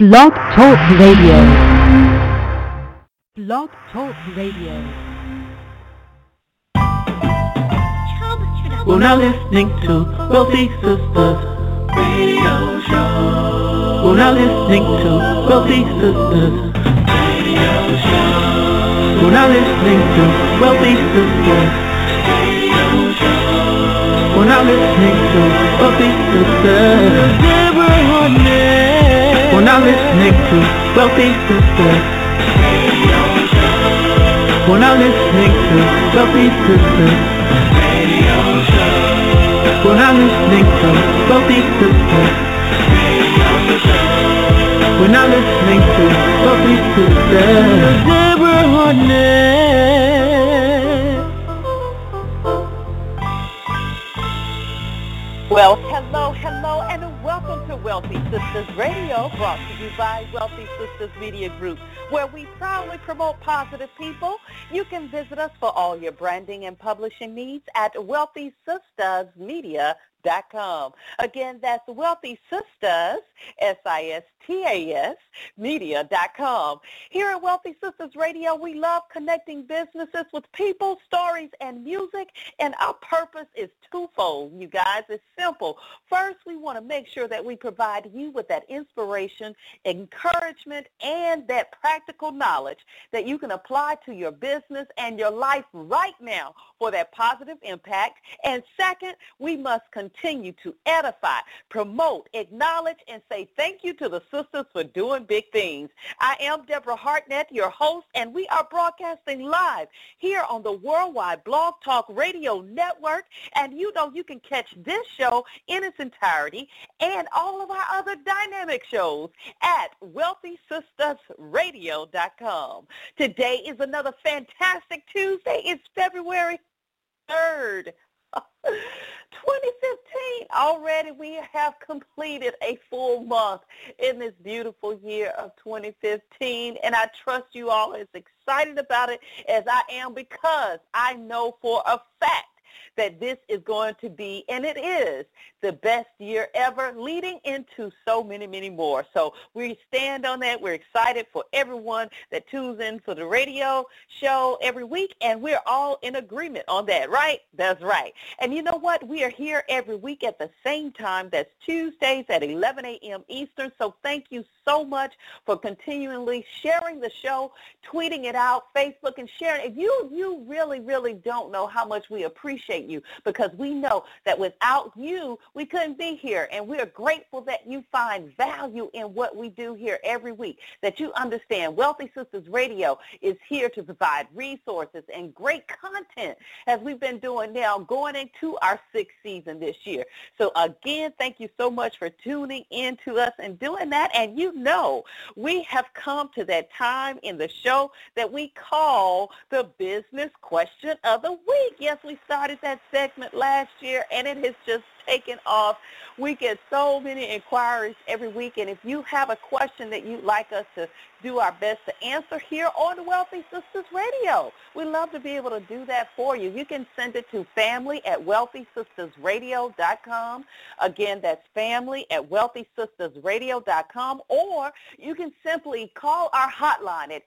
Blog Talk Radio. Blog Talk Radio. We're now listening to Wealthy Sistas Radio Show. We're now listening to Wealthy Sistas Radio Show. We're now listening to Wealthy Sistas Radio Show. We're now listening to Wealthy Sistas. Deborah We're now listening to Wealthy Show. We're now listening to Wealthy Sistas. We're now listening to Wealthy Sistas. We're now listening to Wealthy Sistas. Deborah Hardnett. Well, Wealthy Sistas Radio, brought to you by Wealthy Sistas Media Group, where we proudly promote positive people. You can visit us for all your branding and publishing needs at wealthysistasmedia.com. Again, that's Wealthy Sistas, S-I-S-T-A-S, media.com. Here at Wealthy Sistas Radio, we love connecting businesses with people, stories, and music, and our purpose is twofold, you guys. It's simple. First, we want to make sure that we provide you with that inspiration, encouragement, and that practical knowledge that you can apply to your business and your life right now for that positive impact. And second, we must continue to edify, promote, acknowledge, and say thank you to the sisters for doing big things. I am Deborah Hardnett, your host, and we are broadcasting live here on the Worldwide Blog Talk Radio Network. And you know you can catch this show in its entirety and all of our other dynamic shows at wealthysistasradio.com. Today is another fantastic Tuesday. It's February 3rd. 2015 already we have completed a full month in this beautiful year of 2015 and I trust you all as excited about it as I am because I know for a fact that this is going to be, and it is, the best year ever, leading into so many, many more. So we stand on that. We're excited for everyone that tunes in for the radio show every week, and we're all in agreement on that, right? That's right. And you know what? We are here every week at the same time. That's Tuesdays at 11 a.m. Eastern. So thank you so much for continually sharing the show, tweeting it out, Facebook, and sharing. If you you really really don't know how much we appreciate you because we know that without you we couldn't be here, and we are grateful that you find value in what we do here every week. That you understand Wealthy Sistas Radio is here to provide resources and great content as we've been doing now, going into our sixth season this year. So again, thank you so much for tuning in to us and doing that. And you know, we have come to that time in the show that we call the business question of the week. Yes, we started that segment last year and it has just taken off. We get so many inquiries every week and if you have a question that you'd like us to do our best to answer here on the Wealthy Sistas Radio. We love to be able to do that for you. You can send it to family at wealthysistasradio.com. Again, that's family at wealthysistasradio.com or you can simply call our hotline at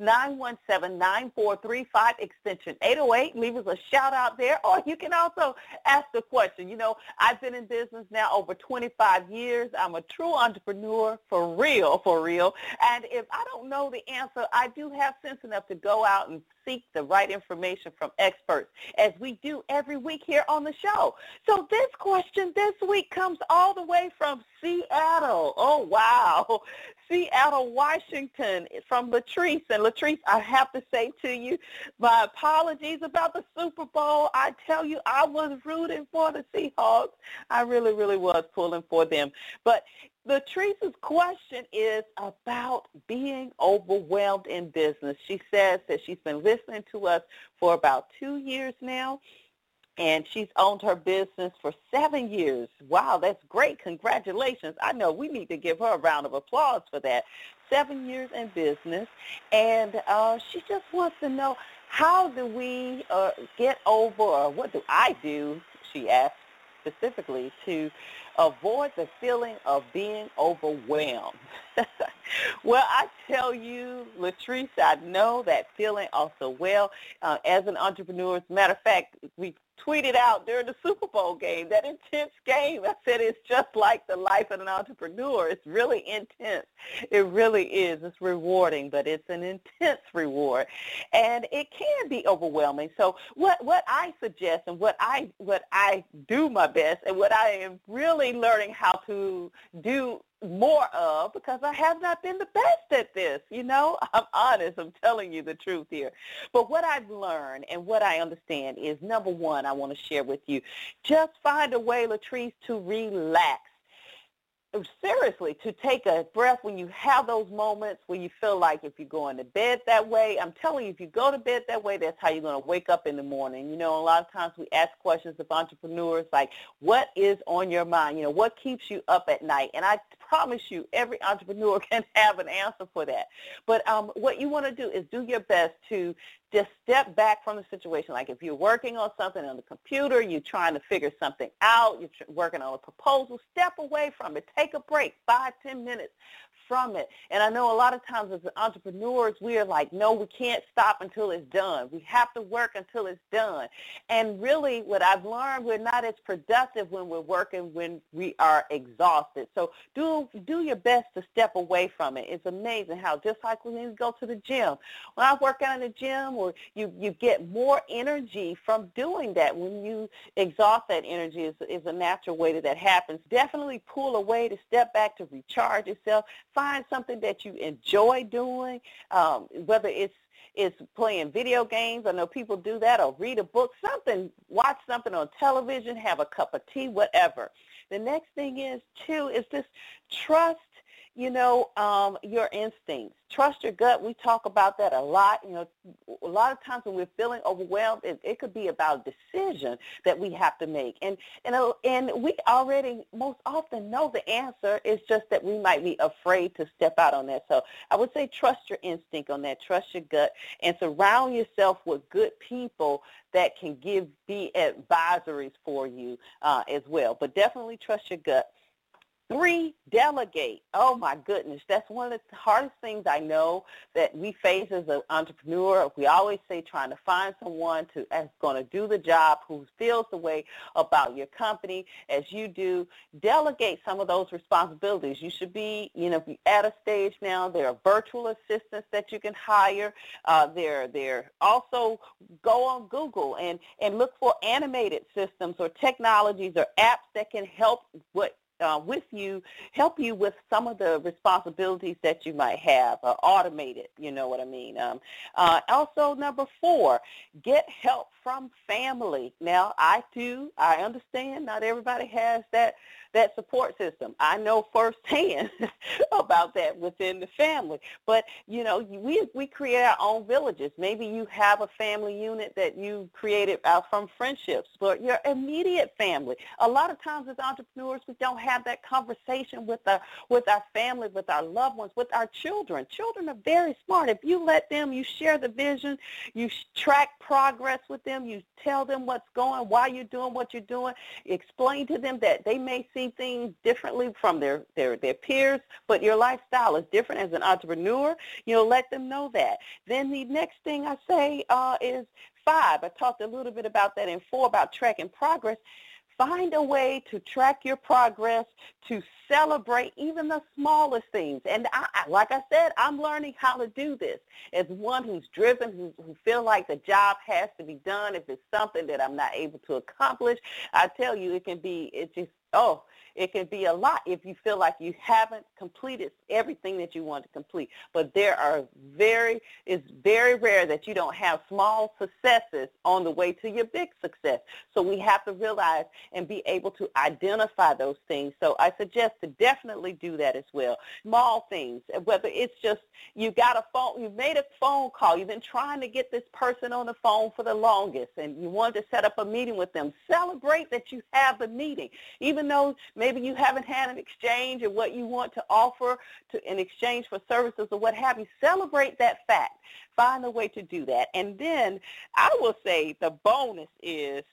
800-917-9435 extension 808. Leave us a shout out there or you can also ask a question. You know, I've been in business now over 25 years. I'm a true entrepreneur for real, for real. And if I don't know the answer, I do have sense enough to go out and seek the right information from experts, as we do every week here on the show. So this question this week comes all the way from Seattle. Oh, wow. Seattle, Washington, from Latrice. And Latrice, I have to say to you, my apologies about the Super Bowl. I tell you, I was rooting for the Seahawks. I really, really was pulling for them. But Latrice's question is about being overwhelmed in business. She says that she's been listening to us for about two years now, and she's owned her business for seven years. Wow, that's great. Congratulations. I know we need to give her a round of applause for that. Seven years in business, and uh, she just wants to know how do we uh, get over, or what do I do, she asked, specifically to avoid the feeling of being overwhelmed. well, I tell you, Latrice, I know that feeling also well. Uh, as an entrepreneur, as a matter of fact, we tweeted out during the Super Bowl game, that intense game. I said it's just like the life of an entrepreneur. It's really intense. It really is. It's rewarding, but it's an intense reward. And it can be overwhelming. So what, what I suggest and what I what I do my best and what I am really learning how to do more of because I have not been the best at this. You know, I'm honest. I'm telling you the truth here. But what I've learned and what I understand is number one, I want to share with you, just find a way, Latrice, to relax seriously to take a breath when you have those moments where you feel like if you're going to bed that way i'm telling you if you go to bed that way that's how you're going to wake up in the morning you know a lot of times we ask questions of entrepreneurs like what is on your mind you know what keeps you up at night and i promise you every entrepreneur can have an answer for that but um, what you want to do is do your best to just step back from the situation. Like if you're working on something on the computer, you're trying to figure something out, you're working on a proposal, step away from it. Take a break, five, ten minutes from it. And I know a lot of times as entrepreneurs, we are like, no, we can't stop until it's done. We have to work until it's done. And really what I've learned, we're not as productive when we're working when we are exhausted. So do, do your best to step away from it. It's amazing how just like when you go to the gym, when I work out in the gym or you, you get more energy from doing that. When you exhaust that energy is, is a natural way that that happens. Definitely pull away to step back to recharge yourself find something that you enjoy doing, um, whether it's it's playing video games. I know people do that, or read a book, something, watch something on television, have a cup of tea, whatever. The next thing is too is just trust you know, um, your instincts. Trust your gut. We talk about that a lot. You know, a lot of times when we're feeling overwhelmed, it, it could be about a decision that we have to make. And, and, uh, and we already most often know the answer. It's just that we might be afraid to step out on that. So I would say trust your instinct on that. Trust your gut and surround yourself with good people that can give, be advisories for you uh, as well. But definitely trust your gut. Three, delegate. Oh my goodness, that's one of the hardest things I know that we face as an entrepreneur. We always say trying to find someone to that's going to do the job, who feels the way about your company as you do. Delegate some of those responsibilities. You should be, you know, at a stage now, there are virtual assistants that you can hire. Uh, there, there also go on Google and and look for animated systems or technologies or apps that can help what uh, with you, help you with some of the responsibilities that you might have, uh, automated, you know what I mean. Um, uh, also, number four, get help from family. Now, I do, I understand not everybody has that that support system. I know firsthand about that within the family. But, you know, we, we create our own villages. Maybe you have a family unit that you created uh, from friendships, but your immediate family. A lot of times as entrepreneurs, we don't have that conversation with our, with our family, with our loved ones, with our children. Children are very smart. If you let them, you share the vision, you track progress with them, you tell them what's going, why you're doing what you're doing, explain to them that they may see see things differently from their, their, their peers, but your lifestyle is different as an entrepreneur. You know, let them know that. Then the next thing I say uh, is five. I talked a little bit about that in four about tracking progress. Find a way to track your progress, to celebrate even the smallest things. And I, like I said, I'm learning how to do this as one who's driven, who, who feel like the job has to be done. If it's something that I'm not able to accomplish, I tell you, it can be, it just, oh, it can be a lot if you feel like you haven't completed everything that you want to complete. But there are very, it's very rare that you don't have small successes on the way to your big success. So we have to realize and be able to identify those things. So I suggest to definitely do that as well. Small things, uh, whether it's just you got a phone, you made a phone call, you've been trying to get this person on the phone for the longest and you want to set up a meeting with them. Celebrate that you have the meeting. Even though Maybe you haven't had an exchange of what you want to offer to, in exchange for services or what have you. Celebrate that fact. Find a way to do that. And then I will say the bonus is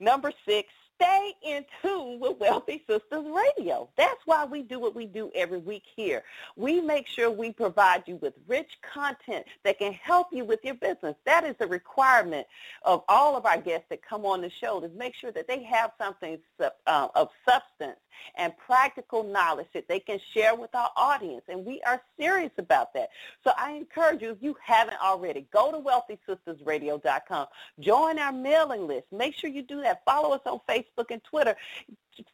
number six, stay in tune with Wealthy Sistas Radio. That's why we do what we do every week here. We make sure we provide you with rich content that can help you with your business. That is a requirement of all of our guests that come on the show to make sure that they have something uh, of substance and practical knowledge that they can share with our audience. And we are serious about that. So I encourage you, if you haven't already, go to wealthysistasradio.com. Join our mailing list. Make sure you do that. Follow us on Facebook and Twitter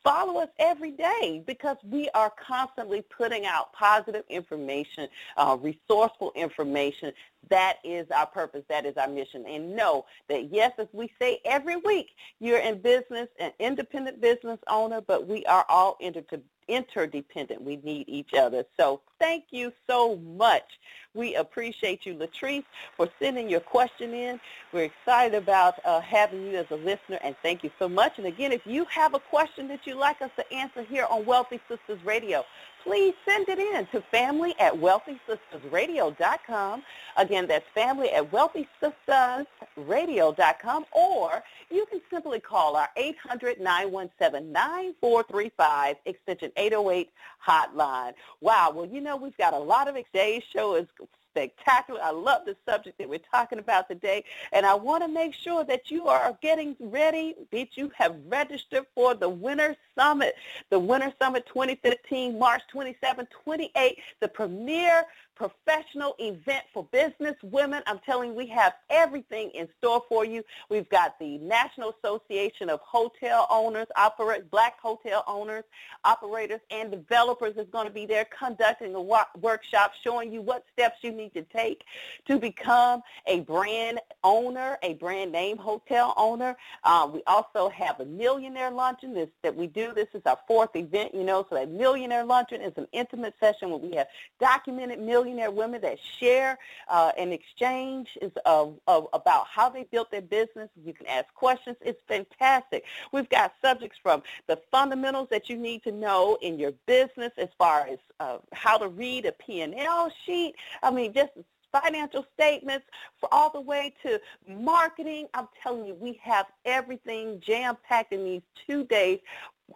follow us every day because we are constantly putting out positive information, uh, resourceful information. That is our purpose. That is our mission. And know that, yes, as we say every week, you're in business, an independent business owner, but we are all inter- interdependent. We need each other. So thank you so much. We appreciate you, Latrice, for sending your question in. We're excited about uh, having you as a listener, and thank you so much. And again, if you have a question that you'd like us to answer here on Wealthy Sistas Radio, please send it in to family at wealthysistasradio.com. Again, that's family at wealthysistasradio.com, or you can simply call our 800-917-9435 extension 808 hotline. Wow, well, you know, we've got a lot of today's show is spectacular. I love the subject that we're talking about today. And I want to make sure that you are getting ready, that you have registered for the Winter Summit, the Winter Summit 2015, March 27, 28, the premier professional event for business women. I'm telling you, we have everything in store for you. We've got the National Association of Hotel Owners, operate, Black Hotel Owners, Operators, and Developers is going to be there conducting a workshop showing you what steps you need to take to become a brand owner, a brand name hotel owner. Um, we also have a millionaire luncheon this, that we do. This is our fourth event, you know, so that millionaire luncheon is an intimate session where we have documented millionaire women that share uh, and exchange is of, of, about how they built their business. You can ask questions. It's fantastic. We've got subjects from the fundamentals that you need to know in your business as far as uh, how to read a P&L sheet. I mean, just financial statements, for all the way to marketing. I'm telling you, we have everything jam-packed in these two days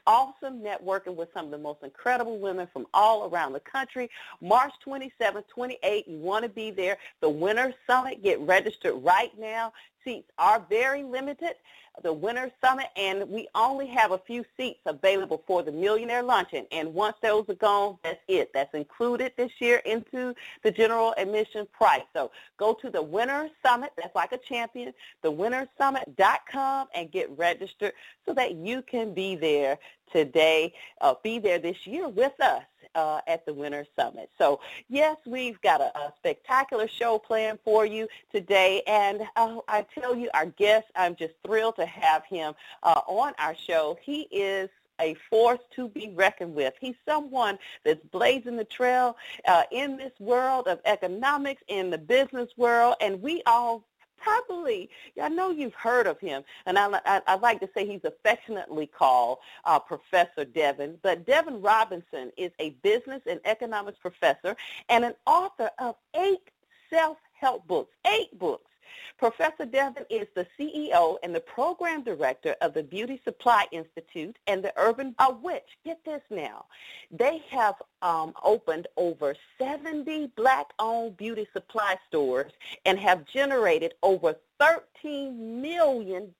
awesome networking with some of the most incredible women from all around the country. March 27th, 28th, you want to be there. The Winter Summit, get registered right now. Seats are very limited the Winter Summit, and we only have a few seats available for the Millionaire Luncheon. And once those are gone, that's it. That's included this year into the general admission price. So go to the Winter Summit, that's like a champion, thewintersummit.com, and get registered so that you can be there today, uh, be there this year with us uh, at the Winter Summit. So yes, we've got a, a spectacular show planned for you today. And uh, I tell you, our guests, I'm just thrilled to have him uh, on our show. He is a force to be reckoned with. He's someone that's blazing the trail uh, in this world of economics, in the business world, and we all probably, I know you've heard of him, and I, I, I like to say he's affectionately called uh, Professor Devin, but Devin Robinson is a business and economics professor and an author of eight self-help books, eight books. Professor Devin is the CEO and the program director of the Beauty Supply Institute and the Urban of which, get this now, they have um, opened over 70 black-owned beauty supply stores and have generated over $13 million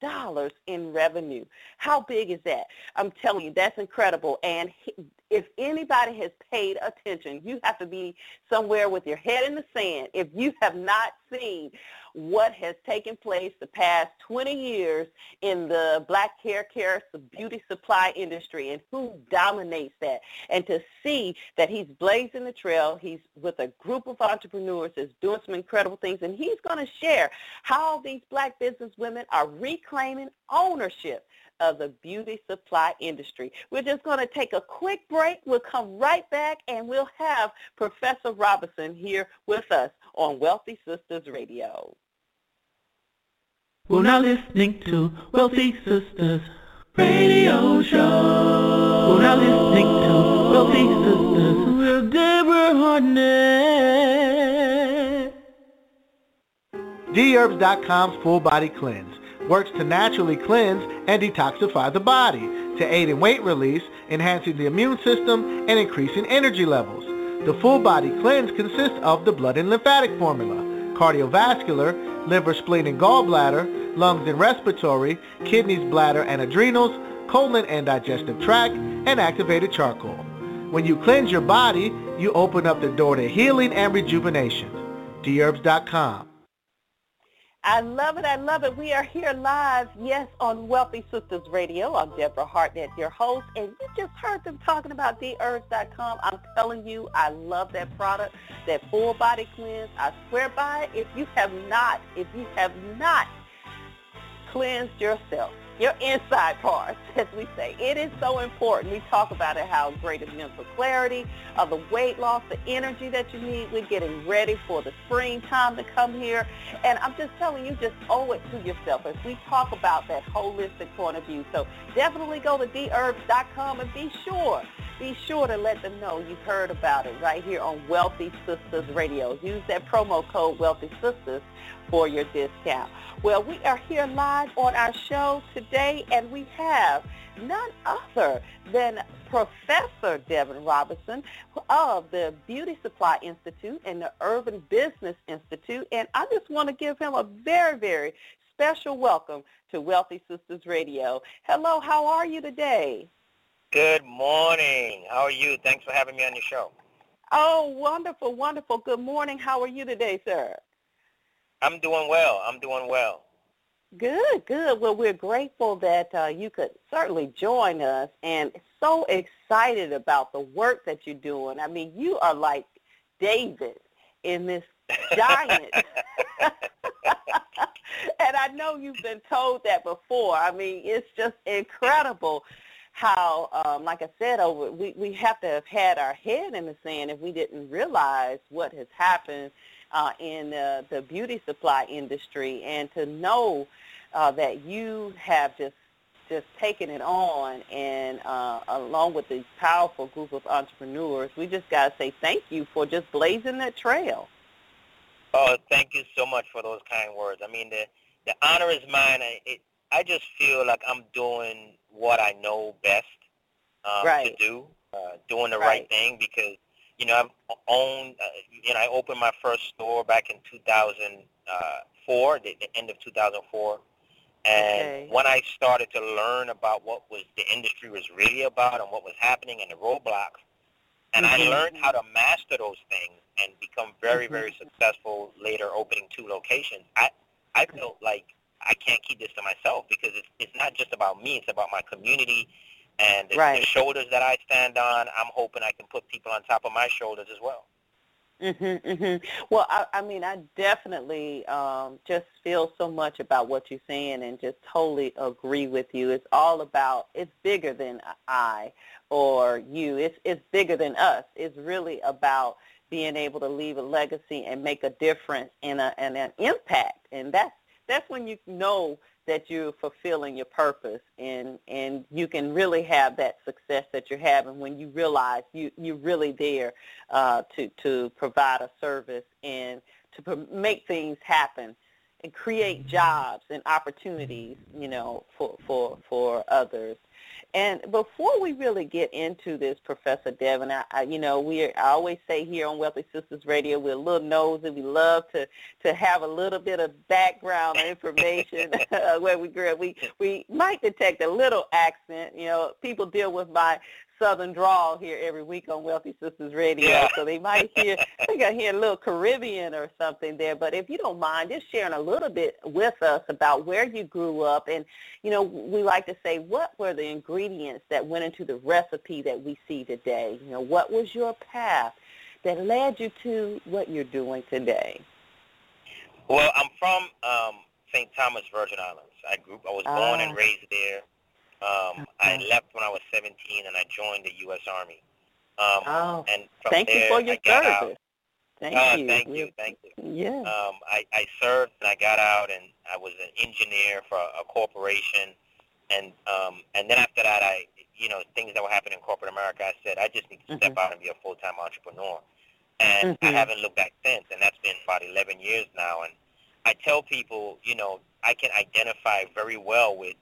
in revenue. How big is that? I'm telling you, that's incredible. And if anybody has paid attention, you have to be somewhere with your head in the sand. If you have not seen what has taken place the past 20 years in the black hair care beauty supply industry and who dominates that. And to see that he's blazing the trail, he's with a group of entrepreneurs that's doing some incredible things, and he's going to share how these black business women are reclaiming ownership of the beauty supply industry. We're just going to take a quick break. We'll come right back and we'll have Professor Robinson here with us on Wealthy Sistas Radio. We're now listening to Wealthy Sistas Radio Show. Now listening to Wealthy Sistas with Deborah Hardnett. Dherbs.com's Full Body Cleanse works to naturally cleanse and detoxify the body, to aid in weight release, enhancing the immune system, and increasing energy levels. The full body cleanse consists of the blood and lymphatic formula, cardiovascular, liver, spleen, and gallbladder, lungs and respiratory, kidneys, bladder, and adrenals, colon and digestive tract, and activated charcoal. When you cleanse your body, you open up the door to healing and rejuvenation. Dherbs.com. I love it. I love it. We are here live, yes, on Wealthy Sistas Radio. I'm Deborah Hardnett, your host, and you just heard them talking about dherbs.com. I'm telling you, I love that product, that full body cleanse. I swear by it. If you have not, if you have not cleansed yourself, your inside parts, as we say. It is so important. We talk about it, how great is mental clarity, of the weight loss, the energy that you need. We're getting ready for the springtime to come here. And I'm just telling you, just owe it to yourself as we talk about that holistic point of view. So definitely go to dherbs.com and be sure, be sure to let them know you've heard about it right here on Wealthy Sistas Radio. Use that promo code Wealthy Sistas for your discount. Well, we are here live on our show today, and we have none other than Professor Devin Robinson of the Beauty Supply Institute and the Urban Business Institute. And I just want to give him a very, very special welcome to Wealthy Sistas Radio. Hello, how are you today? Good morning. How are you? Thanks for having me on your show. Oh, wonderful, wonderful. Good morning. How are you today, sir? I'm doing well. I'm doing well. Good, good. Well, we're grateful that uh, you could certainly join us and so excited about the work that you're doing. I mean, you are like David in this giant. and I know you've been told that before. I mean, it's just incredible how, um, like I said, over we, we have to have had our head in the sand if we didn't realize what has happened uh, in uh, the beauty supply industry, and to know uh, that you have just just taken it on, and uh, along with this powerful group of entrepreneurs, we just got to say thank you for just blazing that trail. Oh, thank you so much for those kind words. I mean, the the honor is mine. I, it, I just feel like I'm doing what I know best um, right. to do, uh, doing the right. right thing because you know, I've owned, uh, you know, I opened my first store back in 2004, the, the end of 2004. And Okay. when I started to learn about what was the industry was really about and what was happening and the roadblocks, and Mhm. I learned how to master those things and become very, Mhm. very successful later opening two locations, I, I felt like I can't keep this to myself because it's, it's not just about me, it's about my community and the, Right. the shoulders that I stand on. I'm hoping I can put people on top of my shoulders as well. Mhm, mhm. Well, I, I mean, I definitely um, just feel so much about what you're saying, and just totally agree with you. It's all about it's bigger than I or you. It's it's bigger than us. It's really about being able to leave a legacy and make a difference and a and an impact, and that's that's when you know that you're fulfilling your purpose and and you can really have that success that you're having when you realize you you're really there uh, to to provide a service and to pro- make things happen and create jobs and opportunities you know for for for others and before we really get into this, Professor Devin, I, I, you know, we I always say here on Wealthy Sistas Radio, we're a little nosy. We love to to have a little bit of background information uh, where we grew up. We we might detect a little accent. You know, people deal with my southern drawl here every week on Wealthy Sistas Radio, Yeah. so they might hear I think I hear a little Caribbean or something there. But if you don't mind, just sharing a little bit with us about where you grew up and you know, we like to say, what were the ingredients that went into the recipe that we see today? You know, what was your path that led you to what you're doing today? Well, I'm from um, St. Thomas, Virgin Islands. I grew. I was born Ah. and raised there. Um, I left when I was 17, and I joined the U.S. Army. Um, Oh, and from thank there, you for your I out. service. Thank Uh, you. thank you, thank you. Yeah. Um, I, I served and I got out and I was an engineer for a corporation and um, and then after that I you know things that were happening in corporate America I said I just need to step Mhm. out and be a full time entrepreneur and I Mhm. haven't looked back since and that's been about 11 years now and I tell people you know I can identify very well with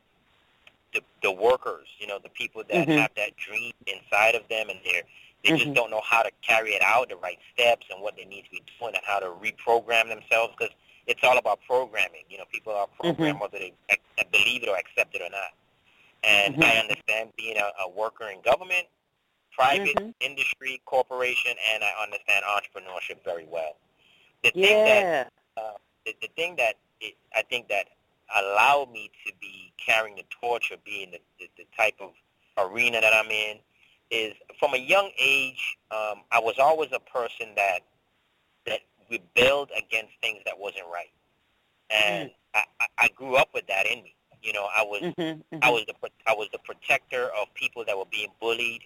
the the workers. You know, the people that Mhm. have that dream inside of them, and they're they Mhm. just don't know how to carry it out, the right steps, and what they need to be doing, and how to reprogram themselves. Because it's all about programming. You know, people are programmed whether they believe it or accept it or not. And Mhm. I understand being a, a worker in government, private Mhm. industry, corporation, and I understand entrepreneurship very well. The thing that Yeah. the, the thing that it, I think that allowed me to be carrying the torch of being the, the, the type of arena that I'm in is from a young age, um, I was always a person that that rebelled against things that wasn't right, and I, I, I grew up with that in me. You know, I was Mhm, I mhm. was the I was the protector of people that were being bullied.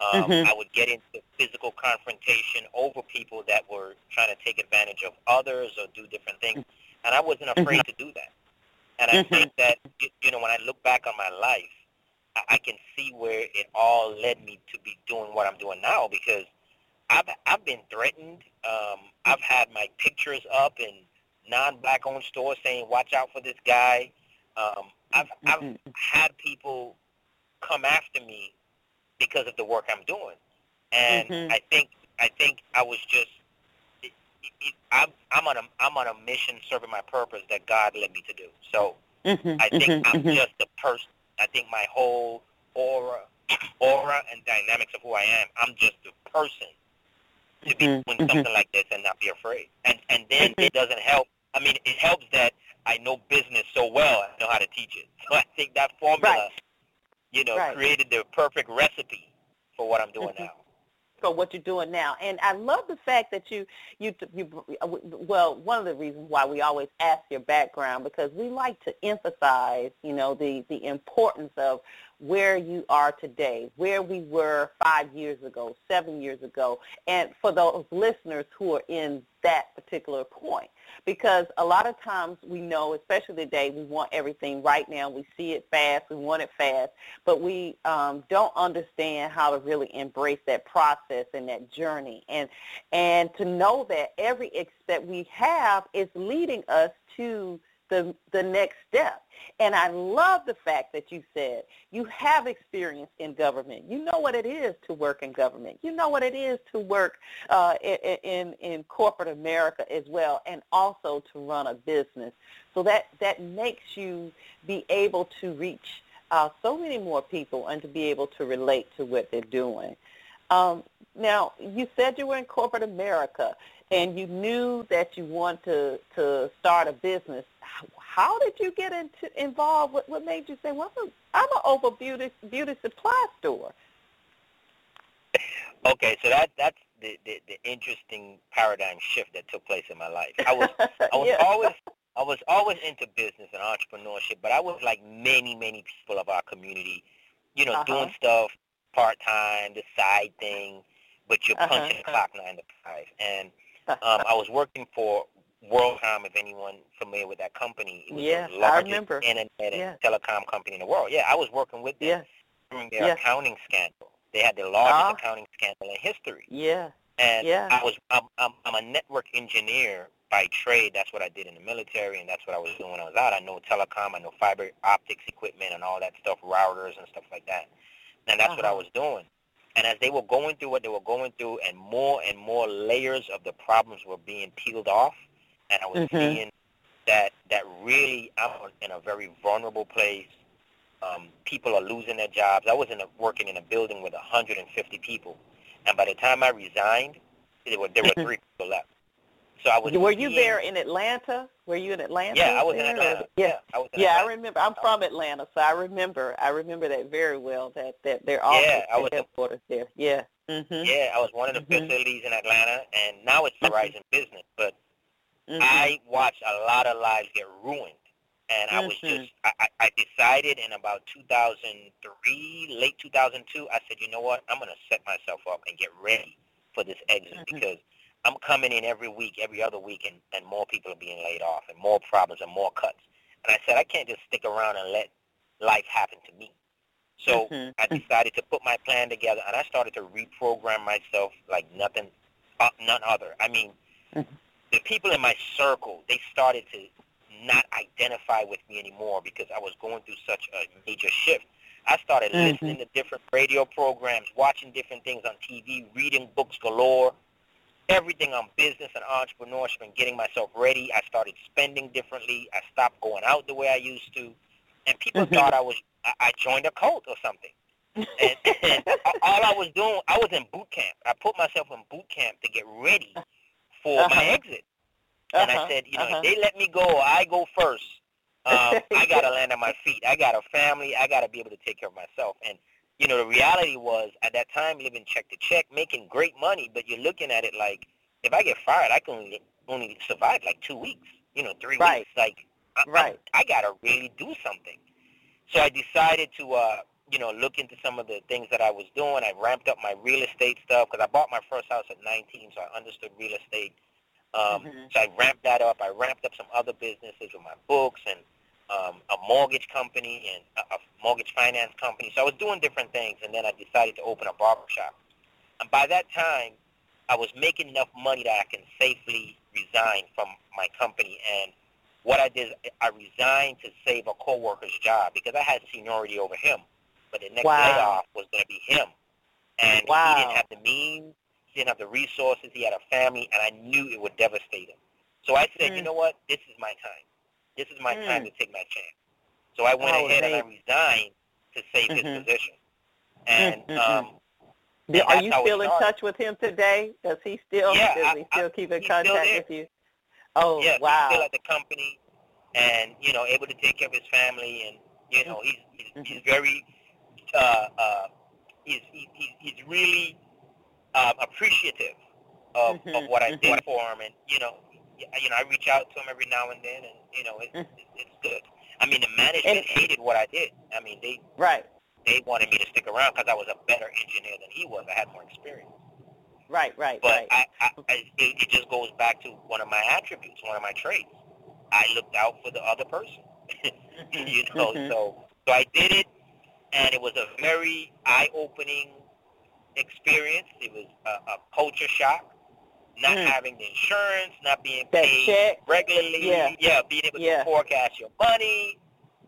Um, Mhm. I would get into physical confrontation over people that were trying to take advantage of others or do different things, and I wasn't afraid to do that. And I Mhm. think that you know when I look back on my life, I, I can see where it all led me to be doing what I'm doing now because I've I've been threatened. Um, I've had my pictures up in non-black owned stores saying, "Watch out for this guy." Um, I've I've Mhm. had people come after me because of the work I'm doing, and Mhm. I think I think I was just I'm I'm on a I'm on a mission serving my purpose that God led me to do. So Mhm, I think mhm, I'm mhm. just the person. I think my whole aura aura and dynamics of who I am. I'm just the person to be Mhm, doing mhm. something like this and not be afraid. And and then Mhm. it doesn't help. I mean, it helps that I know business so well. I know how to teach it. So I think that formula, Right. you know, Right. created the perfect recipe for what I'm doing now. For what you're doing now. And I love the fact that you, you, you, well, one of the reasons why we always ask your background because we like to emphasize, you know, the, the importance of where you are today, where we were five years ago, seven years ago, and for those listeners who are in that particular point. Because a lot of times we know, especially today, we want everything right now. We see it fast. We want it fast but we um, don't understand how to really embrace that process and that journey and and to know that every ex that we have is leading us to the the next step and I love the fact that you said you have experience in government. You know what it is to work in government. You know what it is to work uh, in, in corporate America as well, and also to run a business. So that that makes you be able to reach uh, so many more people and to be able to relate to what they're doing. Um, now, you said you were in corporate America and you knew that you want to, to start a business. How did you get into involved? What, what made you say, well, I'm, a, I'm an over beauty, beauty supply store? Okay, so that that's the, the, the interesting paradigm shift that took place in my life. I was I was Yeah. always I was always into business and entrepreneurship, but I was like many, many people of our community, you know, Uh-huh. doing stuff part time, the side thing, but you're Uh-huh. punching the clock nine to five. And um, I was working for WorldCom, if anyone familiar with that company. It was Yeah, the I largest remember. internet and Yeah. telecom company in the world. Yeah, I was working with them yeah, during their Yeah. accounting scandal. They had the largest Ah. accounting scandal in history. yeah, And Yeah. I was I'm, I'm I'm a network engineer by trade. That's what I did in the military, and that's what I was doing when I was out. I know telecom, I know fiber optics equipment, and all that stuff, routers and stuff like that. And that's what I Uh-huh. was doing. And as they were going through what they were going through, and more and more layers of the problems were being peeled off, and I was Mhm. seeing that that really I'm in a very vulnerable place. Um, people are losing their jobs. I was in a, working in a building with 150 people, and by the time I resigned, there were there were three people left. So I was. Were you seeing- there in Atlanta? Were you in Atlanta? Yeah, I was in there, or- Atlanta. Yeah. I was in Yeah, I remember. I'm from Atlanta, so I remember. I remember that very well. That that their office, Yeah, I was- headquarters there. Yeah. Mhm. Yeah, I was one of the Mhm. facilities in Atlanta, and now it's Verizon Business. But Mhm. I watched a lot of lives get ruined, and I was Mhm. just I, I decided in about 2003, late 2002, I said, you know what, I'm gonna set myself up and get ready for this exit Mhm. because I'm coming in every week, every other week, and, and more people are being laid off, and more problems and more cuts. And I said, I can't just stick around and let life happen to me. So Mhm. I decided to put my plan together, and I started to reprogram myself like nothing, uh, none other. I mean, Mhm. the people in my circle, they started to not identify with me anymore because I was going through such a major shift. I started Mm-hmm. listening to different radio programs, watching different things on TV, reading books galore, everything on business and entrepreneurship and getting myself ready. I started spending differently. I stopped going out the way I used to. And people Mhm. thought I was, I, joined a cult or something. And, and all I was doing, I was in boot camp. I put myself in boot camp to get ready for my Uh-huh. exit. And Uh-huh, I said, you know, uh-huh. if they let me go, I go first. Um, I got to land on my feet. I got a family. I got to be able to take care of myself. And, you know, the reality was at that time living check to check, making great money, but you're looking at it like, if I get fired, I can only, only survive like two weeks, you know, three Right. weeks. Like, I, Right. I, I got to really do something. So I decided to, uh, you know, look into some of the things that I was doing. I ramped up my real estate stuff because I bought my first house at 19, so I understood real estate. Um, Mhm. So I ramped that up. I ramped up some other businesses with my books and um, a mortgage company and a, a mortgage finance company. So I was doing different things, and then I decided to open a barber shop. And by that time, I was making enough money that I can safely resign from my company. And what I did, I resigned to save a coworker's job because I had seniority over him. But the next Wow. layoff was going to be him. And Wow. he didn't have the means, he didn't have the resources, he had a family, and I knew it would devastate him. So I said, you Mm. know what? This is my time. This is my Mm. time to take my chance. So I went Oh, ahead and I resigned to save Mhm. his position. And Mm, mm, um, and Are you still in touch with him today? Does he still Yeah, does I- he still I- keep in contact with you? Oh yes, wow. he's still at the company, and you know, able to take care of his family, and you know, he's he's, Mhm. he's very, uh, uh, he's he, he- he's really um, appreciative of, Mhm, of what I did for him, and you know, you know, I reach out to him every now and then, and you know, it's Mhm. it's, good. I mean, the management And- hated what I did. I mean, they right, they wanted me to stick around because I was a better engineer than he was. I had more experience. right, right, But right. I, I, I it, it just goes back to one of my attributes, one of my traits. I looked out for the other person. you know, Mhm. so so I did it, and it was a very eye-opening experience. It was a, a culture shock, not Mm. having the insurance, not being That paid check, regularly. Yeah. yeah, being able Yeah. to forecast your money.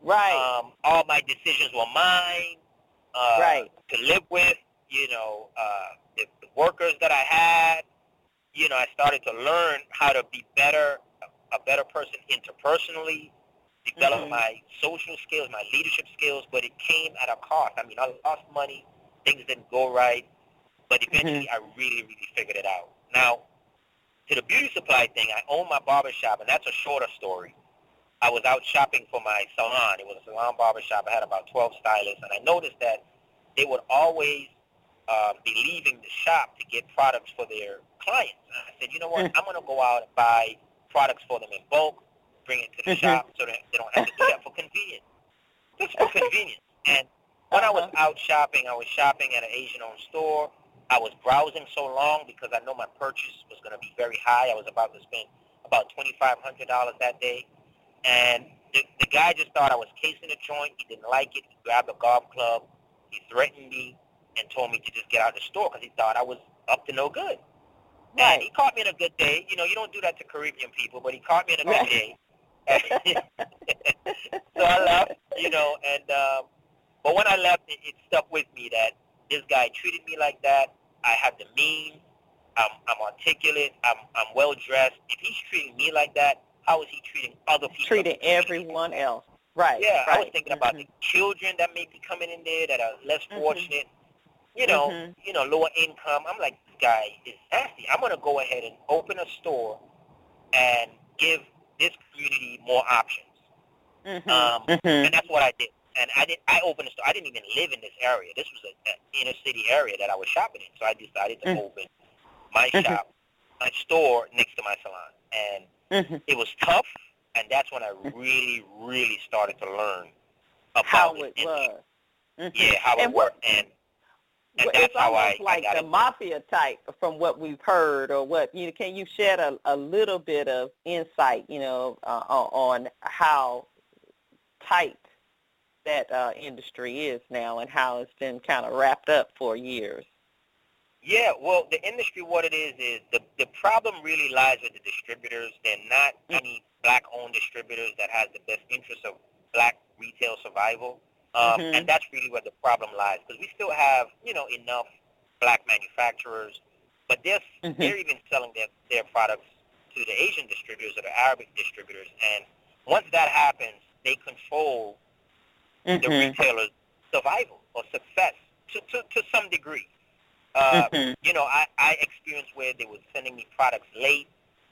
right, Um, all my decisions were mine. Uh, Right. To live with, you know, uh, the, the workers that I had. You know, I started to learn how to be better, a better person interpersonally, develop Mhm. my social skills, my leadership skills, but it came at a cost. I mean, I lost money, things didn't go right, but eventually I really, really figured it out. Now, to the beauty supply thing, I own my barber shop, and that's a shorter story. I was out shopping for my salon. It was a salon barber shop. I had about 12 stylists, and I noticed that they would always uh, be leaving the shop to get products for their clients. And I said, you know what? I'm going to go out and buy products for them in bulk, bring it to the Mhm. shop so that they don't have to do that for convenience. Just for convenience. And when I was Uh-huh. out shopping, I was shopping at an Asian-owned store. I was browsing so long because I know my purchase was going to be very high. I was about to spend about $2,500 that day. And the, the guy just thought I was casing a joint. He didn't like it. He grabbed a golf club. He threatened me and told me to just get out of the store because he thought I was up to no good. And he caught me in a good day. You know, you don't do that to Caribbean people, but he caught me in a good day. so I left, you know, and um, but when I left, it, it stuck with me that this guy treated me like that. I have the means. I'm, I'm articulate. I'm, I'm well dressed. If he's treating me like that, how is he treating other people? Treating everyone else. Right. Yeah, right. I was thinking about Mhm. the children that may be coming in there that are less Mhm. fortunate. You know, Mhm. you know, lower income. I'm like, this guy is nasty. I'm gonna go ahead and open a store and give this community more options. Mhm. Um, Mhm. and that's what I did. And I didn't. I opened a store. I didn't even live in this area. This was an inner city area that I was shopping in. So I decided to Mm. open my Mhm. shop, my store next to my salon. And Mhm. it was tough. And that's when I really, really started to learn about How it was. Mhm. Yeah, how it And what- worked. And, and Well, that's it's how I, almost like I the it. mafia type from what we've heard or what you know can you shed a, a little bit of insight you know uh, on on how tight that uh, industry is now and how it's been kind of wrapped up for years Yeah, well, the industry, what it is, is the, the problem really lies with the distributors. They're not Mm. any black-owned distributors that has the best interest of black retail survival. Um, Mhm. And that's really where the problem lies because we still have, you know, enough black manufacturers, but they're, Mhm. they're even selling their, their products to the Asian distributors or the Arabic distributors. And once that happens, they control the Mhm. retailer's survival or success to, to, to some degree. Uh, Mhm. You know, I, I experienced where they were sending me products late.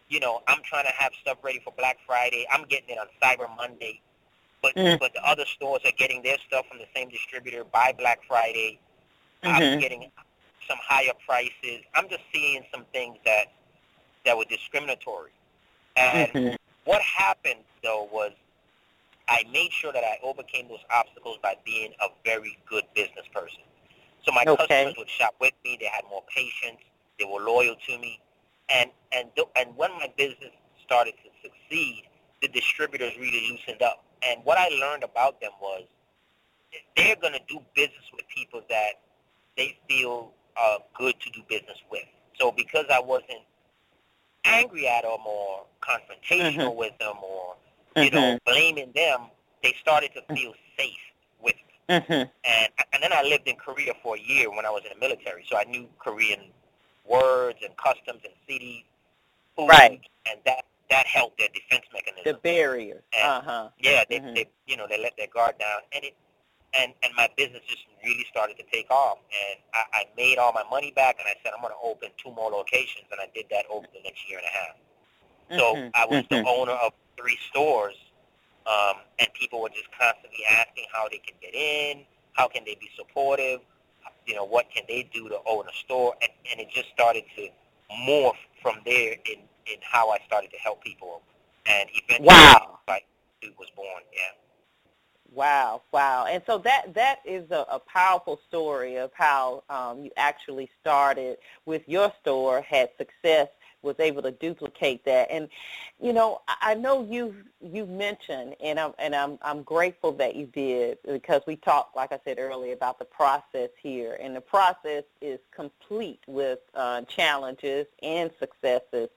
You know, I'm trying to have stuff ready for Black Friday. I'm getting it on Cyber Monday. But, Mm. but the other stores are getting their stuff from the same distributor by Black Friday. I'm Mhm. getting some higher prices. I'm just seeing some things that that were discriminatory. And Mhm. what happened though was I made sure that I overcame those obstacles by being a very good business person. So my Okay. customers would shop with me. They had more patience. They were loyal to me. And and th- and when my business started to succeed, the distributors really loosened up. And what I learned about them was they're going to do business with people that they feel are good to do business with. So because I wasn't angry at them or confrontational mm-hmm. with them or you know blaming them, they started to feel safe with me. Mhm. And and then I lived in Korea for a year when I was in the military, so I knew Korean words and customs and cities, food, Right. and that that helped their defense mechanism. The barriers. And- Uh huh. Yeah, they, Mhm. they you know they let their guard down, and it and and my business just really started to take off, and I, I made all my money back, and I said I'm going to open two more locations, and I did that over the next year and a half. So. I was the owner of three stores, um, and people were just constantly asking how they can get in, how can they be supportive, you know, what can they do to own a store, and, and it just started to morph from there in, in how I started to help people, and eventually Wow. like, it was born. Yeah. Wow, wow. And so that that is a, a powerful story of how um, you actually started with your store, had success, was able to duplicate that. And you know, I know you you mentioned, and I'm and I'm I'm grateful that you did because we talked, like I said earlier, about the process here, and the process is complete with uh, challenges and successes.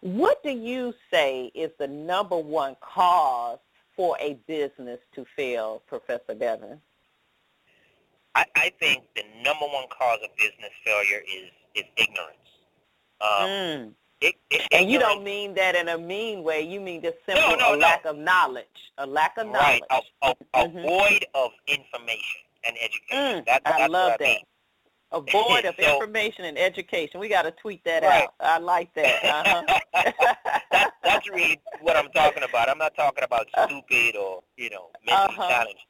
What do you say is the number one cause for a business to fail, Professor Devin? I, I think the number one cause of business failure is is ignorance. Um, Mm. It, it, And you don't mean that in a mean way. You mean just simple No, no, a no. lack of knowledge, a lack of right knowledge. a, a, a Mhm. void of information and education. Mm, That, I that's love what I that. mean. A void of So- information and education. We got to tweet that Right. out. I like that. Uh-huh. that, that's really what I'm talking about. I'm not talking about stupid or you know mentally Uh-huh. challenged.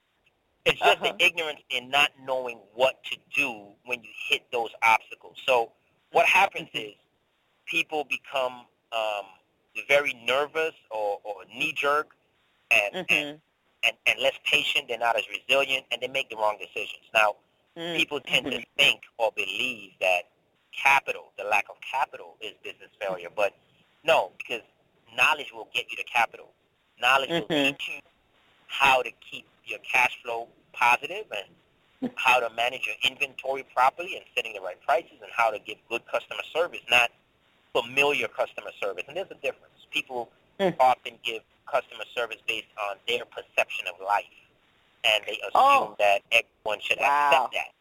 It's just Uh-huh. the ignorance in not knowing what to do when you hit those obstacles. So what happens Mhm. is people become um, very nervous or, or knee jerk and, and, Mhm. and and less patient. They're not as resilient and they make the wrong decisions. Now Mm, people tend to think or believe that capital, the lack of capital, is business failure. But no, because knowledge will get you to capital. Knowledge will Mhm. teach you how to keep your cash flow positive and how to manage your inventory properly and setting the right prices and how to give good customer service, not familiar customer service. And there's a difference. People Mm. often give customer service based on their perception of life. And they assume Oh. that everyone should Wow. accept that.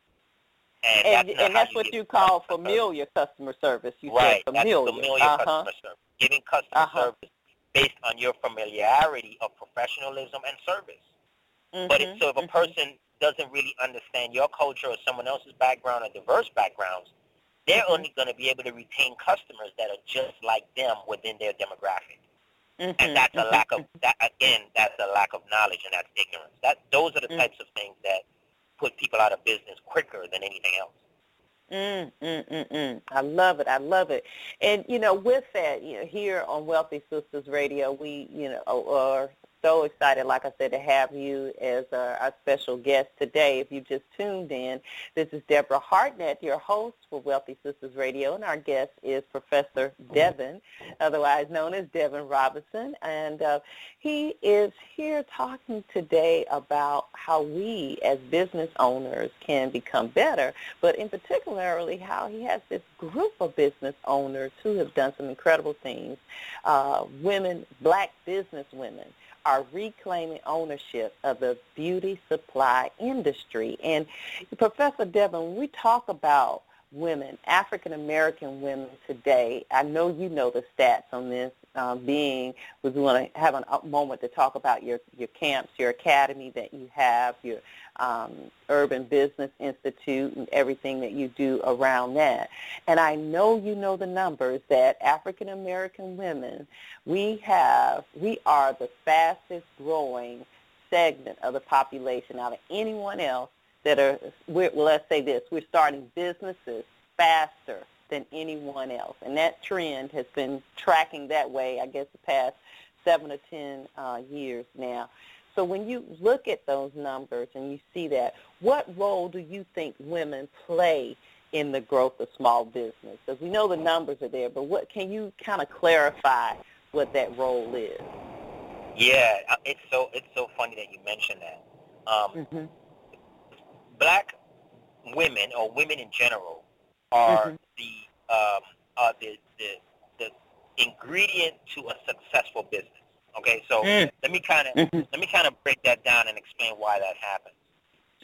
And, And, that's and that's what you call customer service. familiar customer service. You Right, said familiar. familiar uh-huh. customer service. Giving customer Uh-huh. service based on your familiarity of professionalism and service. But it, so if a mhm. person doesn't really understand your culture or someone else's background or diverse backgrounds, they're only going to be able to retain customers that are just like them within their demographic. Mhm, And that's a lack of that again. That's a lack of knowledge and that's ignorance. That those are the Mm. types of things that put people out of business quicker than anything else. Mm, mm, mm, mm. I love it. I love it. And you know, with that, you know, here on Wealthy Sistas Radio, we, you know, or so excited, like I said, to have you as our, special guest today. If you just tuned in, this is Deborah Hardnett, your host for Wealthy Sistas Radio, and our guest is Professor Devin, otherwise known as Devin Robinson, and uh, he is here talking today about how we as business owners can become better, but in particularly how he has this group of business owners who have done some incredible things, uh, women, black business women are reclaiming ownership of the beauty supply industry. And Professor Devin, when we talk about women, African American women today, I know you know the stats on this, um, being we want to have a moment to talk about your, your camps, your academy that you have, your um, Urban Business Institute and everything that you do around that. And I know you know the numbers that African American women, we have, we are the fastest growing segment of the population out of anyone else that are, well, let's say this, we're starting businesses faster than anyone else. And that trend has been tracking that way, I guess, the past seven to ten uh, years now. So when you look at those numbers and you see that, what role do you think women play in the growth of small business? Because we know the numbers are there, but what can you kind of clarify what that role is? Yeah, uh, it's so it's so funny that you mentioned that. Um, mm-hmm. Black women or women in general are mm-hmm. The um, are the, the the ingredient to a successful business. Okay, so mm. let me kind of mm-hmm. let me kind of break that down and explain why that happens.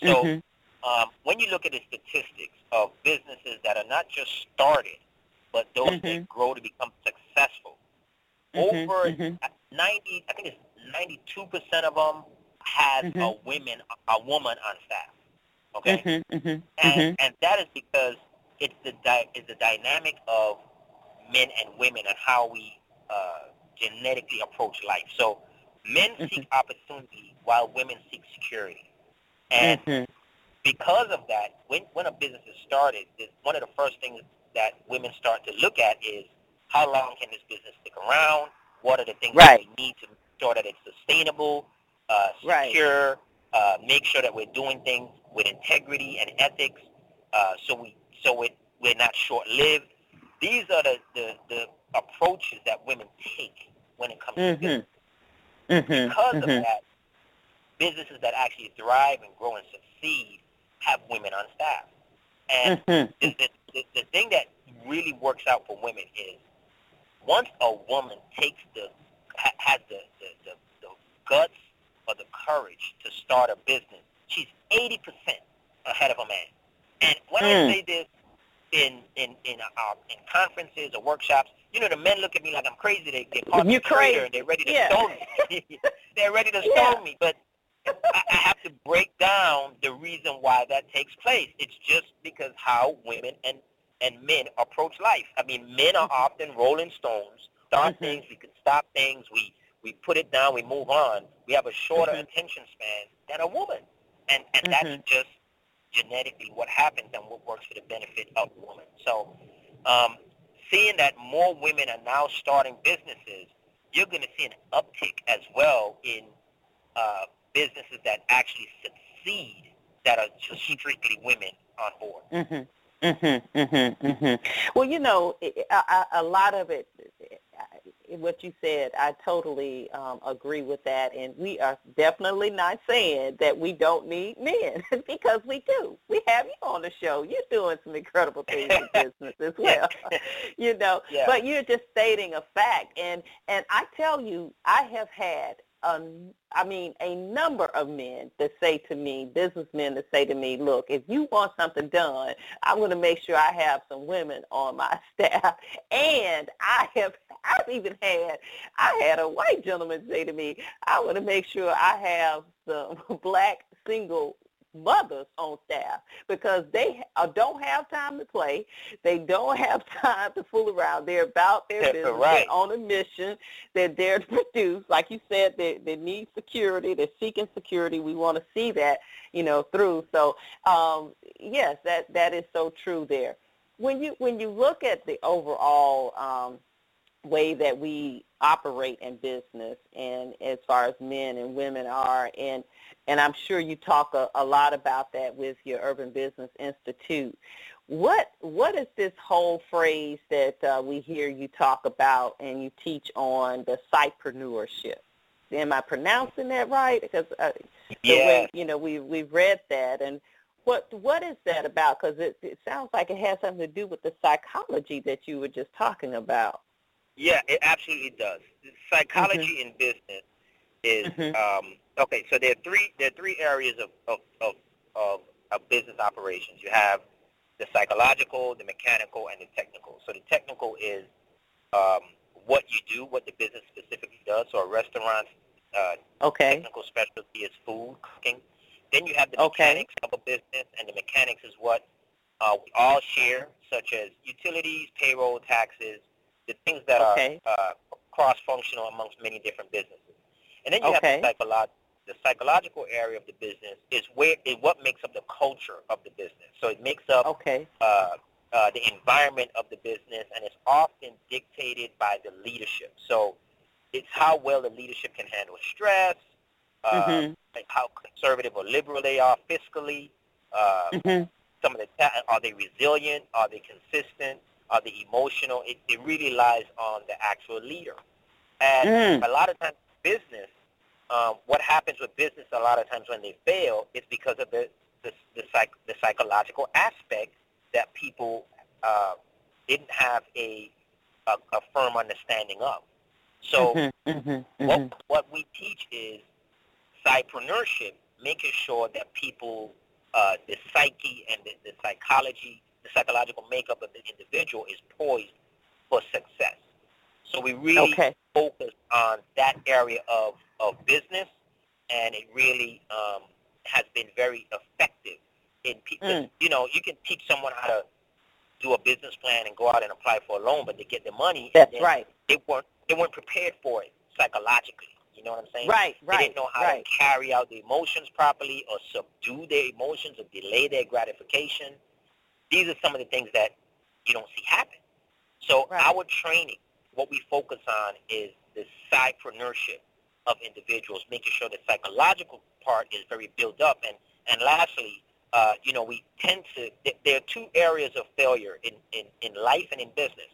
So mm-hmm. um, when you look at the statistics of businesses that are not just started, but those mm-hmm. that grow to become successful, mm-hmm. over mm-hmm. ninety, I think it's ninety-two percent of them has a mm-hmm. women a woman on staff. Okay, and and that is because it's the di- it's the dynamic of men and women and how we uh, genetically approach life. So men mm-hmm. seek opportunity while women seek security. And mm-hmm. because of that, when, when a business is started, one of the first things that women start to look at is how long can this business stick around? What are the things right. that we need to make sure that it's sustainable, uh, secure, right. uh, make sure that we're doing things with integrity and ethics, uh, so we so it, we're not short-lived. These are the, the, the approaches that women take when it comes mm-hmm. to business. Mm-hmm. Because mm-hmm. of that, businesses that actually thrive and grow and succeed have women on staff. And mm-hmm. the, the, the thing that really works out for women is once a woman takes the ha, has the, the, the, the guts or the courage to start a business, she's 80% ahead of a man. And when mm. I say this in in in uh, in conferences or workshops, you know, the men look at me like I'm crazy. They they call me traitor and they're ready to yeah. stone me. they're ready to yeah. stone me. But I, I have to break down the reason why that takes place. It's just because how women and and men approach life. I mean, men are mm-hmm. often rolling stones, start mm-hmm. things, we can stop things, we we put it down, we move on. We have a shorter mm-hmm. attention span than a woman, and and mm-hmm. that's just genetically what happens and what works for the benefit of the woman. So um, seeing that more women are now starting businesses, you're going to see an uptick as well in uh, businesses that actually succeed that are just strictly women on board. Mm-hmm. Mm-hmm, mm-hmm, mm-hmm. Well, you know, a, a lot of it, what you said, I totally um, agree with that. And we are definitely not saying that we don't need men because we do. We have you on the show. You're doing some incredible things in business as well. you know, yeah. but you're just stating a fact. And and I tell you, I have had a, I mean, a number of men that say to me, businessmen that say to me, look, if you want something done, I'm going to make sure I have some women on my staff. And I have, I've even had, I had a white gentleman say to me, I want to make sure I have some black single mothers on staff because they uh, don't have time to play. They don't have time to fool around. They're about their That's business. Right. They're on a mission. They're there to produce. Like you said, they, they need security. They're seeking security. We want to see that, you know, through. So, um, yes, that, that is so true there. When you, when you look at the overall um, way that we operate in business and as far as men and women are and and I'm sure you talk a, a lot about that with your Urban Business Institute. What what is this whole phrase that uh, we hear you talk about and you teach on the psypreneurship? Am I pronouncing that right? Because uh, yeah. way you know we we've read that and what what is that about? Because it, it sounds like it has something to do with the psychology that you were just talking about. Yeah, it absolutely does. Psychology Mm-hmm. in business is Mhm. um, okay. So there are three there are three areas of of, of of of business operations. You have the psychological, the mechanical, and the technical. So the technical is um, what you do, what the business specifically does. So a restaurant's uh, Okay. technical specialty is food, cooking. Then you have the Okay. mechanics of a business, and the mechanics is what uh, we all share, such as utilities, payroll, taxes, the things that Okay. are uh, cross-functional amongst many different businesses. And then you Okay. have the, psycholo- the psychological area of the business is where is what makes up the culture of the business. So it makes up Okay. uh, uh, the environment of the business, and it's often dictated by the leadership. So it's how well the leadership can handle stress, uh, Mhm. like how conservative or liberal they are fiscally. Uh, Mhm. Some of the ta- are they resilient? Are they consistent? Are the emotional? It, it really lies on the actual leader. And Mm. a lot of times, business, um, what happens with business a lot of times when they fail is because of the the, the, psych, the psychological aspect that people uh, didn't have a, a a firm understanding of. So Mhm. Mhm. Mhm. what what we teach is psypreneurship, making sure that people, uh, the psyche and the, the psychology, the psychological makeup of the individual is poised for success. So we really Okay. focus on that area of, of business, and it really um, has been very effective in people. Mm. You know, you can teach someone how to do a business plan and go out and apply for a loan, but they get the money. That's right. They weren't they weren't prepared for it psychologically. You know what I'm saying? Right. They Right. didn't know how Right. to carry out the emotions properly or subdue their emotions or delay their gratification. These are some of the things that you don't see happen. So Right. our training, what we focus on is the psypreneurship of individuals, making sure the psychological part is very built up. And, and lastly, uh, you know, we tend to, there are two areas of failure in, in, in life and in business.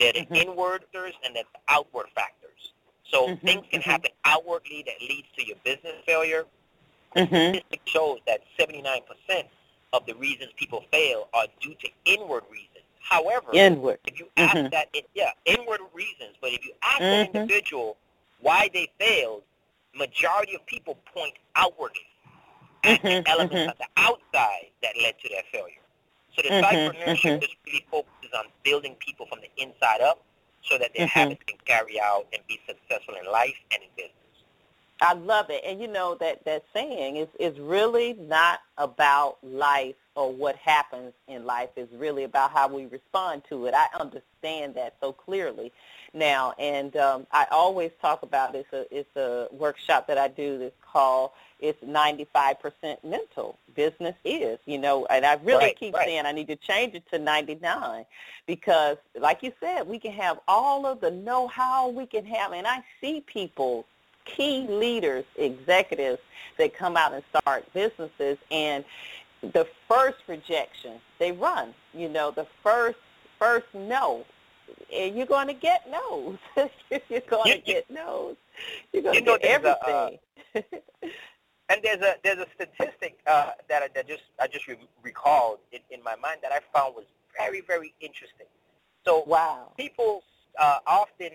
They're the Mhm. inward factors and the outward factors. So Mhm, things can mhm. happen outwardly that leads to your business failure. Mhm. Statistics shows that 79% of the reasons people fail are due to inward reasons. However, Inward. if you ask Mhm. that, it, yeah, inward reasons. But if you ask an Mhm. individual why they failed, majority of people point outwardly at Mhm, the elements mhm. on the outside that led to their failure. So the Mhm, psypreneurship mhm. just really focuses on building people from the inside up so that their habits can carry out and be successful in life and in business. I love it. And you know that that saying is is really not about life or what happens in life. It's really about how we respond to it. I understand that so clearly now, and um, I always talk about it's a it's a workshop that I do that's called it's 95% mental. Business is, you know, and I really Right, keep right. saying I need to change it to 99 because, like you said, we can have all of the know-how we can have, and I see people key leaders, executives that come out and start businesses and the first rejection, they run. You know, the first first no. And you're going to get no's. you're going You- to get no's. You're going you to know, get there's a, uh, everything. And there's a there's a statistic uh, that I, that just I just re- recalled in, in my mind that I found was very very interesting. So wow. people uh, often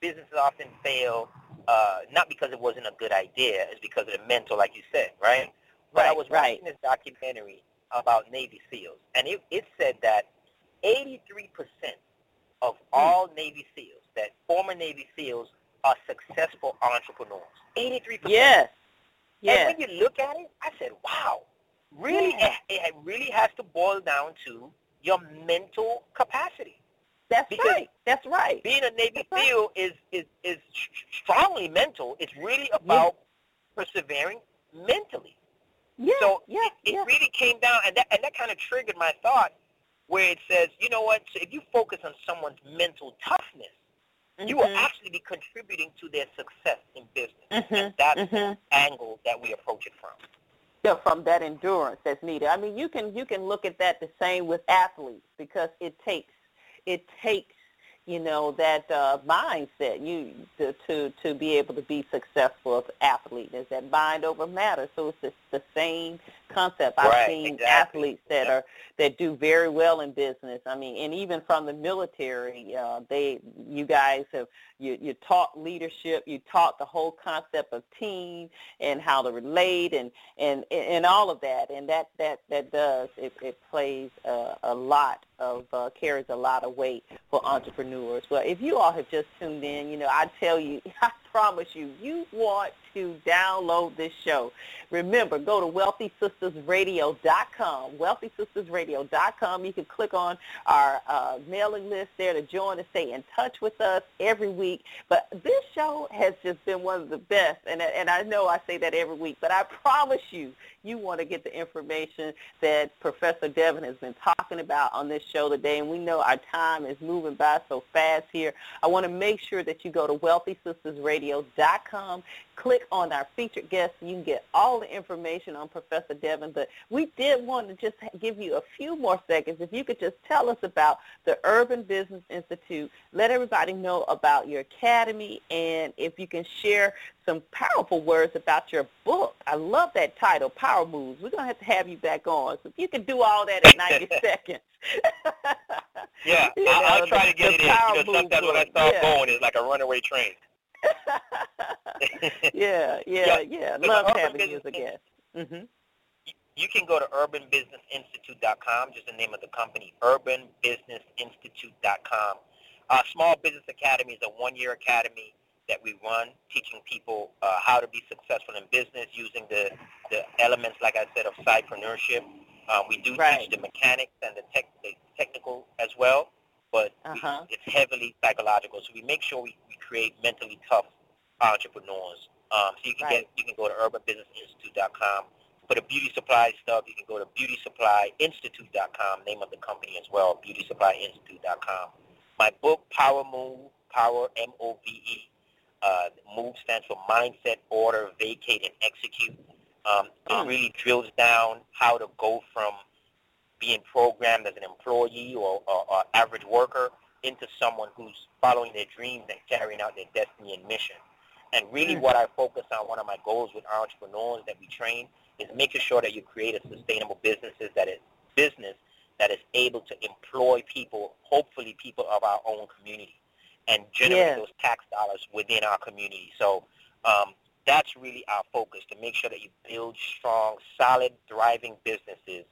businesses often fail uh, not because it wasn't a good idea, it's because of the mental, like you said, right? But I Right, was right. watching this documentary about Navy SEALs, and it, it said that 83% of Hmm. all Navy SEALs, that former Navy SEALs, are successful entrepreneurs. 83%. Yes. And when you look at it, I said, wow, really, Yeah. it, it really has to boil down to your mental capacity. That's because- right. That's right. Being a Navy That's right. SEAL is, is, is strongly mental. It's really about persevering mentally. Yeah. So yeah. it, it yeah. really came down, and that, and that kind of triggered my thought where it says, you know what, so if you focus on someone's mental toughness, mm-hmm. you will mm-hmm. actually be contributing to their success in business. Mm-hmm. And that's mm-hmm. the angle that we approach it from. Yeah, from that endurance that's needed. I mean, you can you can look at that the same with athletes because it takes it takes you know that uh, mindset you to, to to be able to be successful as athlete is that mind over matter. So it's the, the same concept. I've right, seen exactly. athletes that are that do very well in business. I mean and even from the military uh, they you guys have you you taught leadership you taught the whole concept of team and how to relate and and and all of that. And that that that does it, it plays a, a lot of uh, carries a lot of weight for entrepreneurs. Well, if you all have just tuned in, you know, I tell you, I promise you, you want to download this show. Remember, go to wealthysistasradio.com, wealthysistasradio.com. You can click on our uh, mailing list there to join and stay in touch with us every week. But this show has just been one of the best, and, and I know I say that every week, but I promise you, you want to get the information that Professor Devin has been talking about on this show today, and we know our time is moving by so fast here. I want to make sure that you go to wealthysistasradio.com, click on our featured guest, you can get all the information on Professor Devin. But we did want to just give you a few more seconds. If you could just tell us about the Urban Business Institute, let everybody know about your academy, and if you can share some powerful words about your book. I love that title, Power Moves. We're going to have to have you back on. So if you can do all that in 90 seconds. yeah, I'll, I'll, try the, to get it in. You know, sometimes when I start yeah. going, it's like a runaway train. yeah, yeah, yeah. Love having you as a guest. Mm-hmm. You can go to urbanbusinessinstitute.com, just the name of the company, urbanbusinessinstitute.com. Uh, Small Business Academy is a one-year academy that we run, teaching people uh, how to be successful in business using the, the elements, like I said, of psypreneurship. Uh, we do right. teach the mechanics and the, tech, the technical as well, but uh-huh. it's heavily psychological. So we make sure we, we create mentally tough entrepreneurs. Um, so you can right. get you can go to urbanbusinessinstitute.com. For the beauty supply stuff, you can go to beautysupplyinstitute.com, name of the company as well, beautysupplyinstitute.com. My book, Power Move, Power M-O-V-E, uh, MOVE stands for Mindset, Order, Vacate, and Execute. Um, it mm. really drills down how to go from being programmed as an employee or, or, or average worker into someone who's following their dreams and carrying out their destiny and mission. And really mm. what I focus on, one of my goals with our entrepreneurs that we train, is making sure that you create a sustainable businesses that is business that is able to employ people, hopefully people of our own community and generate those tax dollars within our community. So um, that's really our focus to make sure that you build strong, solid, thriving businesses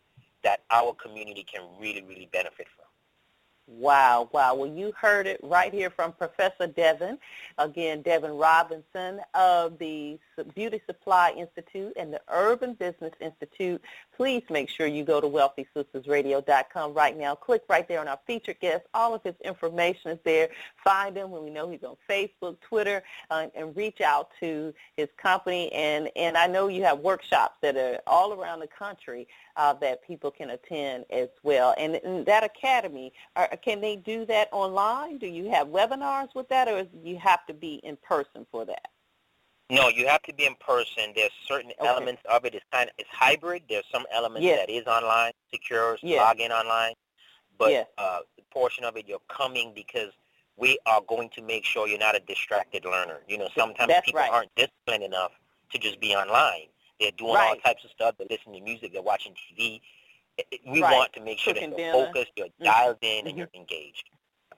that our community can really, really benefit from. Wow, wow. Well, you heard it right here from Professor Devin. Again, Devin Robinson of the Beauty Supply Institute and the Urban Business Institute. Please make sure you go to wealthysistasradio.com right now. Click right there on our featured guest. All of his information is there. Find him when we know he's on Facebook, Twitter, uh, and reach out to his company. And, and I know you have workshops that are all around the country uh, that people can attend as well. And, and that academy, are, can they do that online? Do you have webinars with that, or do you have to be in person for that? No, you have to be in person. There's certain okay. elements of it. It's kind of it's hybrid. There's some elements yes. that is online, secure, yes. log in online. But yes. uh, portion of it, you're coming because we are going to make sure you're not a distracted learner. You know, sometimes That's people right. aren't disciplined enough to just be online. They're doing right. all types of stuff. They're listening to music. They're watching TV. We right. want to make sure Cooking that you're dinner. focused, you're Mm-hmm. dialed in, and Mhm. you're engaged.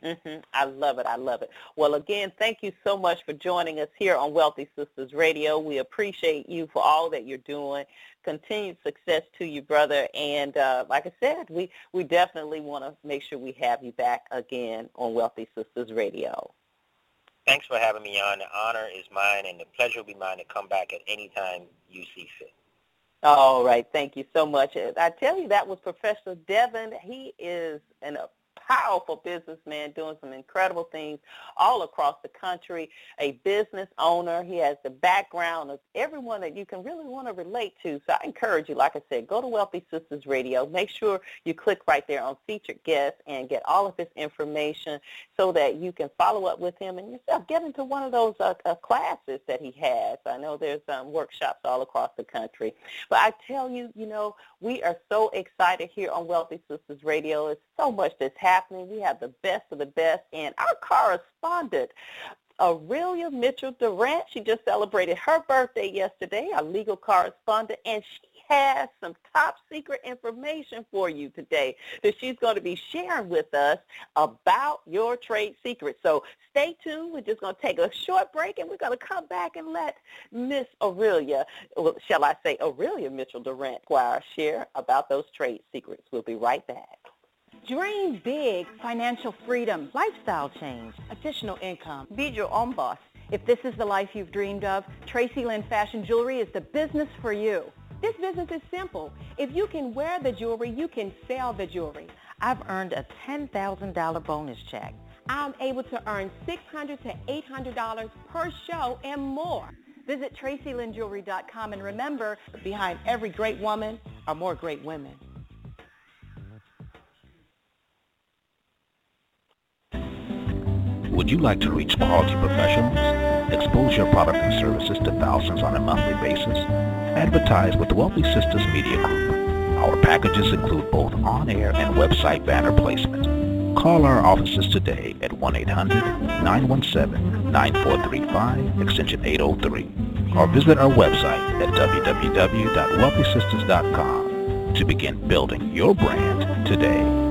Hmm I love it. I love it. Well, again, thank you so much for joining us here on Wealthy Sistas Radio. We appreciate you for all that you're doing. Continued success to you, brother. And uh, like I said, we, we definitely want to make sure we have you back again on Wealthy Sistas Radio. Thanks for having me on. The honor is mine, and the pleasure will be mine to come back at any time you see fit. All right. Thank you so much. I tell you, that was Professor Devin. He is an powerful businessman doing some incredible things all across the country, a business owner. He has the background of everyone that you can really want to relate to. So I encourage you, like I said, go to Wealthy Sistas Radio. Make sure you click right there on featured guests and get all of his information so that you can follow up with him and yourself. Get into one of those uh, uh, classes that he has. I know there's um, workshops all across the country. But I tell you, you know, we are so excited here on Wealthy Sistas Radio. It's so much that's happening. We have the best of the best. And our correspondent, Aurelia Mitchell Durant, she just celebrated her birthday yesterday, our legal correspondent, and she has some top secret information for you today that she's going to be sharing with us about your trade secrets. So stay tuned. We're just going to take a short break and we're going to come back and let Miss Aurelia, shall I say Aurelia Mitchell Durant, Squire, share about those trade secrets. We'll be right back. Dream big, financial freedom, lifestyle change, additional income. Be your own boss. If this is the life you've dreamed of, Tracy Lynn Fashion Jewelry is the business for you. This business is simple. If you can wear the jewelry, you can sell the jewelry. I've earned a $10,000 bonus check. I'm able to earn $600 to $800 per show and more. Visit TracyLynnJewelry.com and remember, behind every great woman are more great women. Would you like to reach quality professionals? Expose your product and services to thousands on a monthly basis? Advertise with Wealthy Sistas Media Group. Our packages include both on-air and website banner placement. Call our offices today at 1-800-917-9435, extension 803, or visit our website at www.wealthysistas.com to begin building your brand today.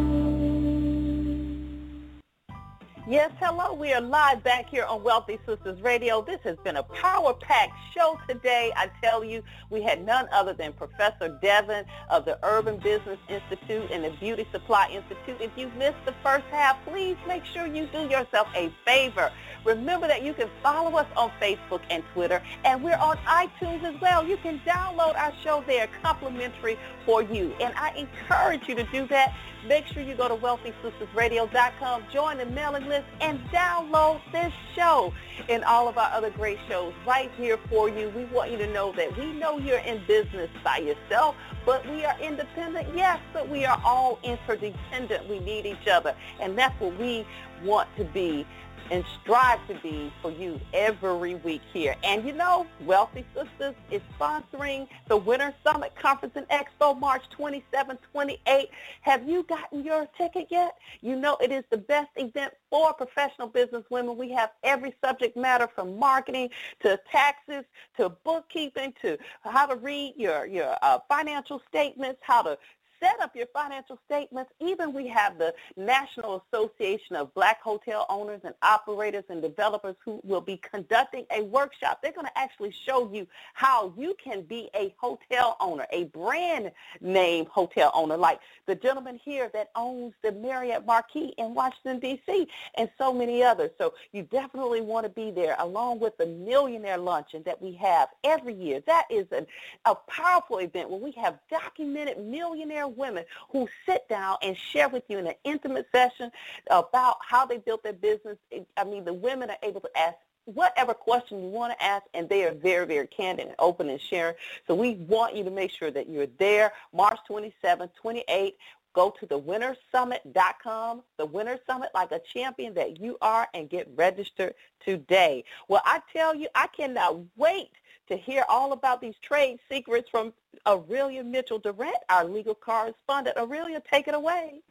Yes, hello. We are live back here on Wealthy Sistas Radio. This has been a power-packed show today. I tell you, we had none other than Professor Devin of the Urban Business Institute and the Beauty Supply Institute. If you missed the first half, please make sure you do yourself a favor. Remember that you can follow us on Facebook and Twitter, and we're on iTunes as well. You can download our show there complimentary for you. And I encourage you to do that. Make sure you go to wealthysistasradio.com, join the mailing list, and download this show and all of our other great shows right here for you. We want you to know that we know you're in business by yourself, but we are independent, yes, but we are all interdependent. We need each other, and that's what we want to be and strive to be for you every week here. And you know, Wealthy Sistas is sponsoring the Winner Summit Conference and Expo March 27, 28. Have you gotten your ticket yet? You know it is the best event for professional business women. We have every subject matter from marketing to taxes to bookkeeping to how to read your, your uh, financial statements, how to set up your financial statements. Even we have the National Association of Black Hotel Owners and Operators and Developers who will be conducting a workshop. They're going to actually show you how you can be a hotel owner, a brand name hotel owner, like the gentleman here that owns the Marriott Marquis in Washington, D.C., and so many others. So you definitely want to be there along with the millionaire luncheon that we have every year. That is an, a powerful event where we have documented millionaire women who sit down and share with you in an intimate session about how they built their business. I mean, the women are able to ask whatever question you want to ask, and they are very, very candid and open and sharing. So we want you to make sure that you're there March 27, 28. Go to thewinnersummit.com, the Winner Summit like a champion that you are, and get registered today. Well, I tell you, I cannot wait to hear all about these trade secrets from Aurelia Mitchell Durant, our legal correspondent. Aurelia, take it away.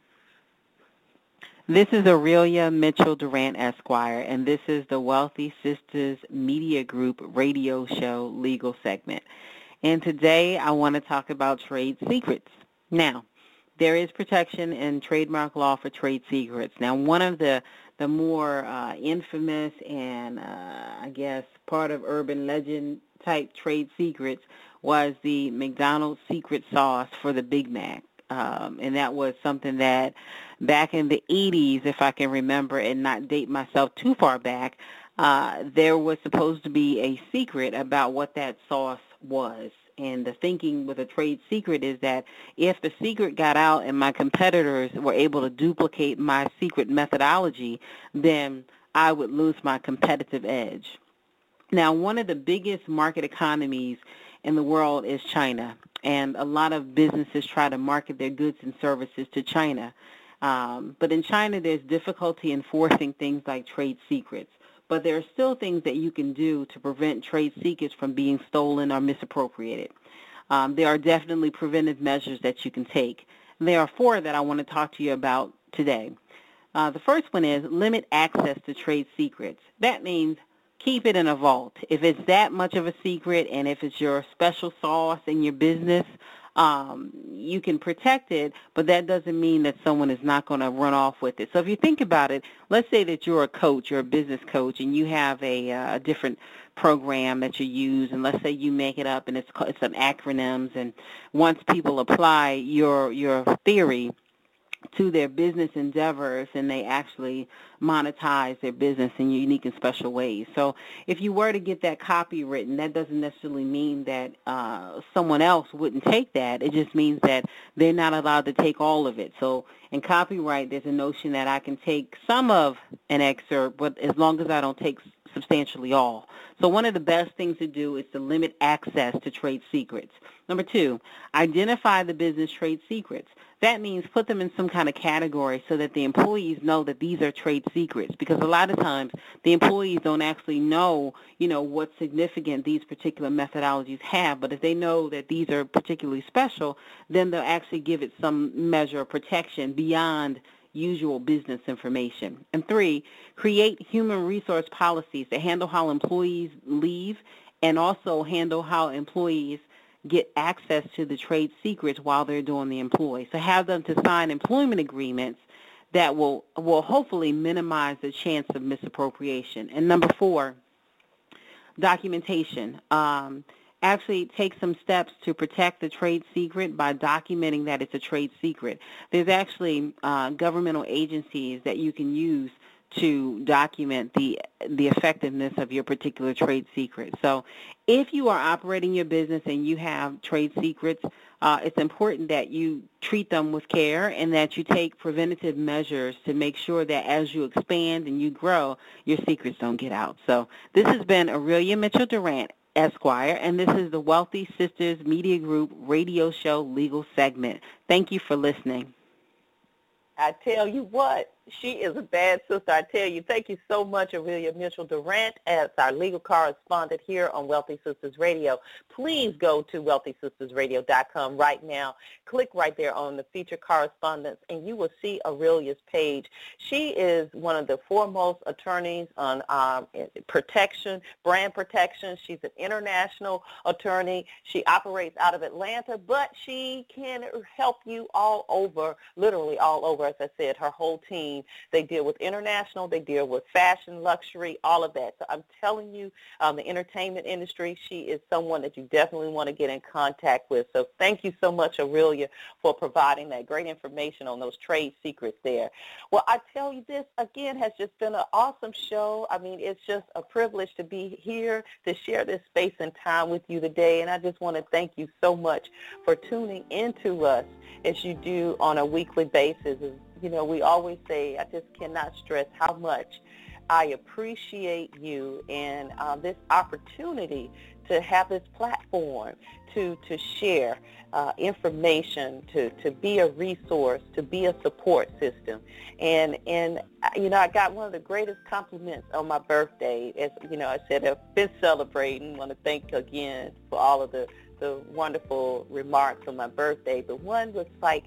This is Aurelia Mitchell Durant Esquire, and this is the Wealthy Sistas Media Group radio show legal segment. And today I want to talk about trade secrets. Now, there is protection in trademark law for trade secrets. Now, one of the the more uh, infamous and uh, I guess part of urban legend type trade secrets was the McDonald's secret sauce for the Big Mac. Um, and that was something that back in the 80s, if I can remember and not date myself too far back, uh, there was supposed to be a secret about what that sauce was. And the thinking with a trade secret is that if the secret got out and my competitors were able to duplicate my secret methodology, then I would lose my competitive edge. Now, one of the biggest market economies in the world is China, and a lot of businesses try to market their goods and services to China. Um, but in China, there's difficulty enforcing things like trade secrets. But there are still things that you can do to prevent trade secrets from being stolen or misappropriated. Um, there are definitely preventive measures that you can take. There are four that I want to talk to you about today. Uh, the first one is limit access to trade secrets. That means keep it in a vault. If it's that much of a secret and if it's your special sauce in your business, um, you can protect it, but that doesn't mean that someone is not going to run off with it. So if you think about it, let's say that you're a coach, you're a business coach, and you have a, uh, a different program that you use, and let's say you make it up and it's, it's some acronyms, and once people apply your your theory, to their business endeavors and they actually monetize their business in unique and special ways. So if you were to get that copy written, that doesn't necessarily mean that uh, someone else wouldn't take that. It just means that they're not allowed to take all of it. So in copyright, there's a notion that I can take some of an excerpt, but as long as I don't take substantially all. So one of the best things to do is to limit access to trade secrets. Number two, identify the business trade secrets. That means put them in some kind of category so that the employees know that these are trade secrets because a lot of times the employees don't actually know, you know, what significant these particular methodologies have, but if they know that these are particularly special, then they'll actually give it some measure of protection beyond usual business information. And three, create human resource policies to handle how employees leave and also handle how employees get access to the trade secrets while they're doing the employ. So have them to sign employment agreements that will will hopefully minimize the chance of misappropriation. And number four, documentation. Um, actually take some steps to protect the trade secret by documenting that it's a trade secret. There's actually uh, governmental agencies that you can use to document the the effectiveness of your particular trade secret. So if you are operating your business and you have trade secrets, uh, it's important that you treat them with care and that you take preventative measures to make sure that as you expand and you grow, your secrets don't get out. So this has been Aurelia Mitchell Durant, Esquire, and this is the Wealthy Sistas Media Group radio show legal segment. Thank you for listening. I tell you what, she is a bad sister. I tell you, thank you so much, Aurelia Mitchell Durant, as our legal correspondent here on Wealthy Sistas Radio. Please go to wealthysistasradio.com right now. Click right there on the feature correspondence, and you will see Aurelia's page. She is one of the foremost attorneys on um, protection, brand protection. She's an international attorney. She operates out of Atlanta, but she can help you all over, literally all over, as I said, her whole team they deal with international. They deal with fashion, luxury, all of that. So I'm telling you, um, the entertainment industry, she is someone that you definitely want to get in contact with. So thank you so much, Aurelia, for providing that great information on those trade secrets there. Well, I tell you this, again, has just been an awesome show. I mean, it's just a privilege to be here to share this space and time with you today. And I just want to thank you so much for tuning into us as you do on a weekly basis you know, we always say, I just cannot stress how much I appreciate you and uh, this opportunity to have this platform to, to share uh, information, to, to be a resource, to be a support system. And, and, uh, you know, I got one of the greatest compliments on my birthday. As, you know, I said, I've been celebrating. I want to thank again for all of the, the wonderful remarks on my birthday. But one was like,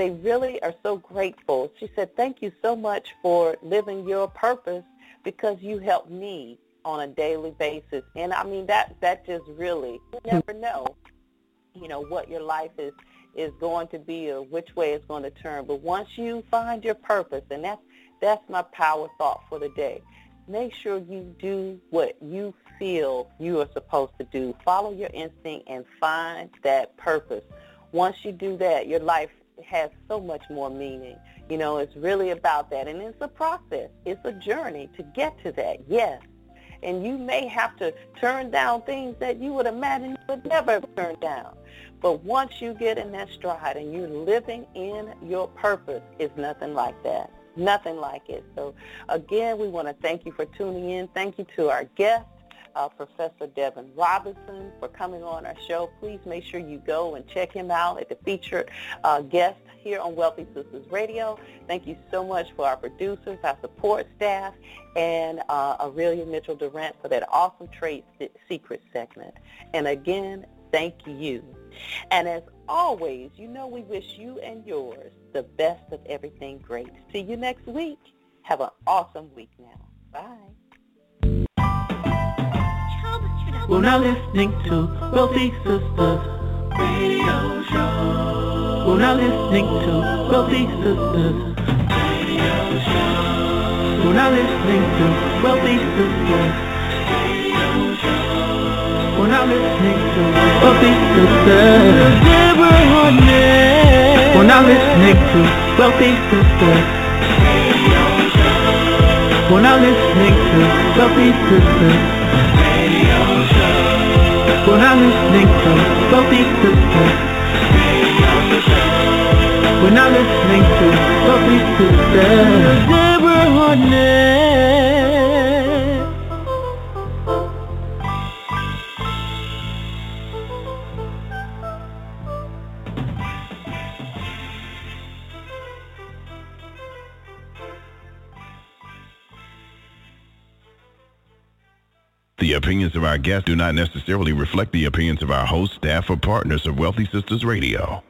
they really are so grateful. She said, thank you so much for living your purpose because you help me on a daily basis. And I mean, that, that just really, you hmm. never know, you know, what your life is, is going to be or which way it's going to turn. But once you find your purpose, and that's, that's my power thought for the day, make sure you do what you feel you are supposed to do. Follow your instinct and find that purpose. Once you do that, your life has so much more meaning. You know, it's really about that. And it's a process. It's a journey to get to that, yes. And you may have to turn down things that you would imagine you would never turn down. But once you get in that stride and you're living in your purpose, it's nothing like that. Nothing like it. So again, we want to thank you for tuning in. Thank you to our guests uh, Professor Devin Robinson for coming on our show. Please make sure you go and check him out at the featured uh, guest here on Wealthy Sistas Radio. Thank you so much for our producers, our support staff, and uh, Aurelia Mitchell Durant for that awesome trade secret segment. And again, thank you. And as always, you know we wish you and yours the best of everything great. See you next week. Have an awesome week now. Bye. We're now listening to Wealthy Sistas Radio Show. We're now listening to Wealthy Sistas Radio Show. We're now listening to Wealthy Sistas Radio Show. We're now listening to Wealthy Sistas. We're now listening to Wealthy Radio Show. We're now listening to Wealthy Sistas we're not listening to Wealthy Sistas. We're not listening to Wealthy Sistas. Deborah Hardnett. Our guests do not necessarily reflect the opinions of our host, staff, or partners of Wealthy Sistas Radio.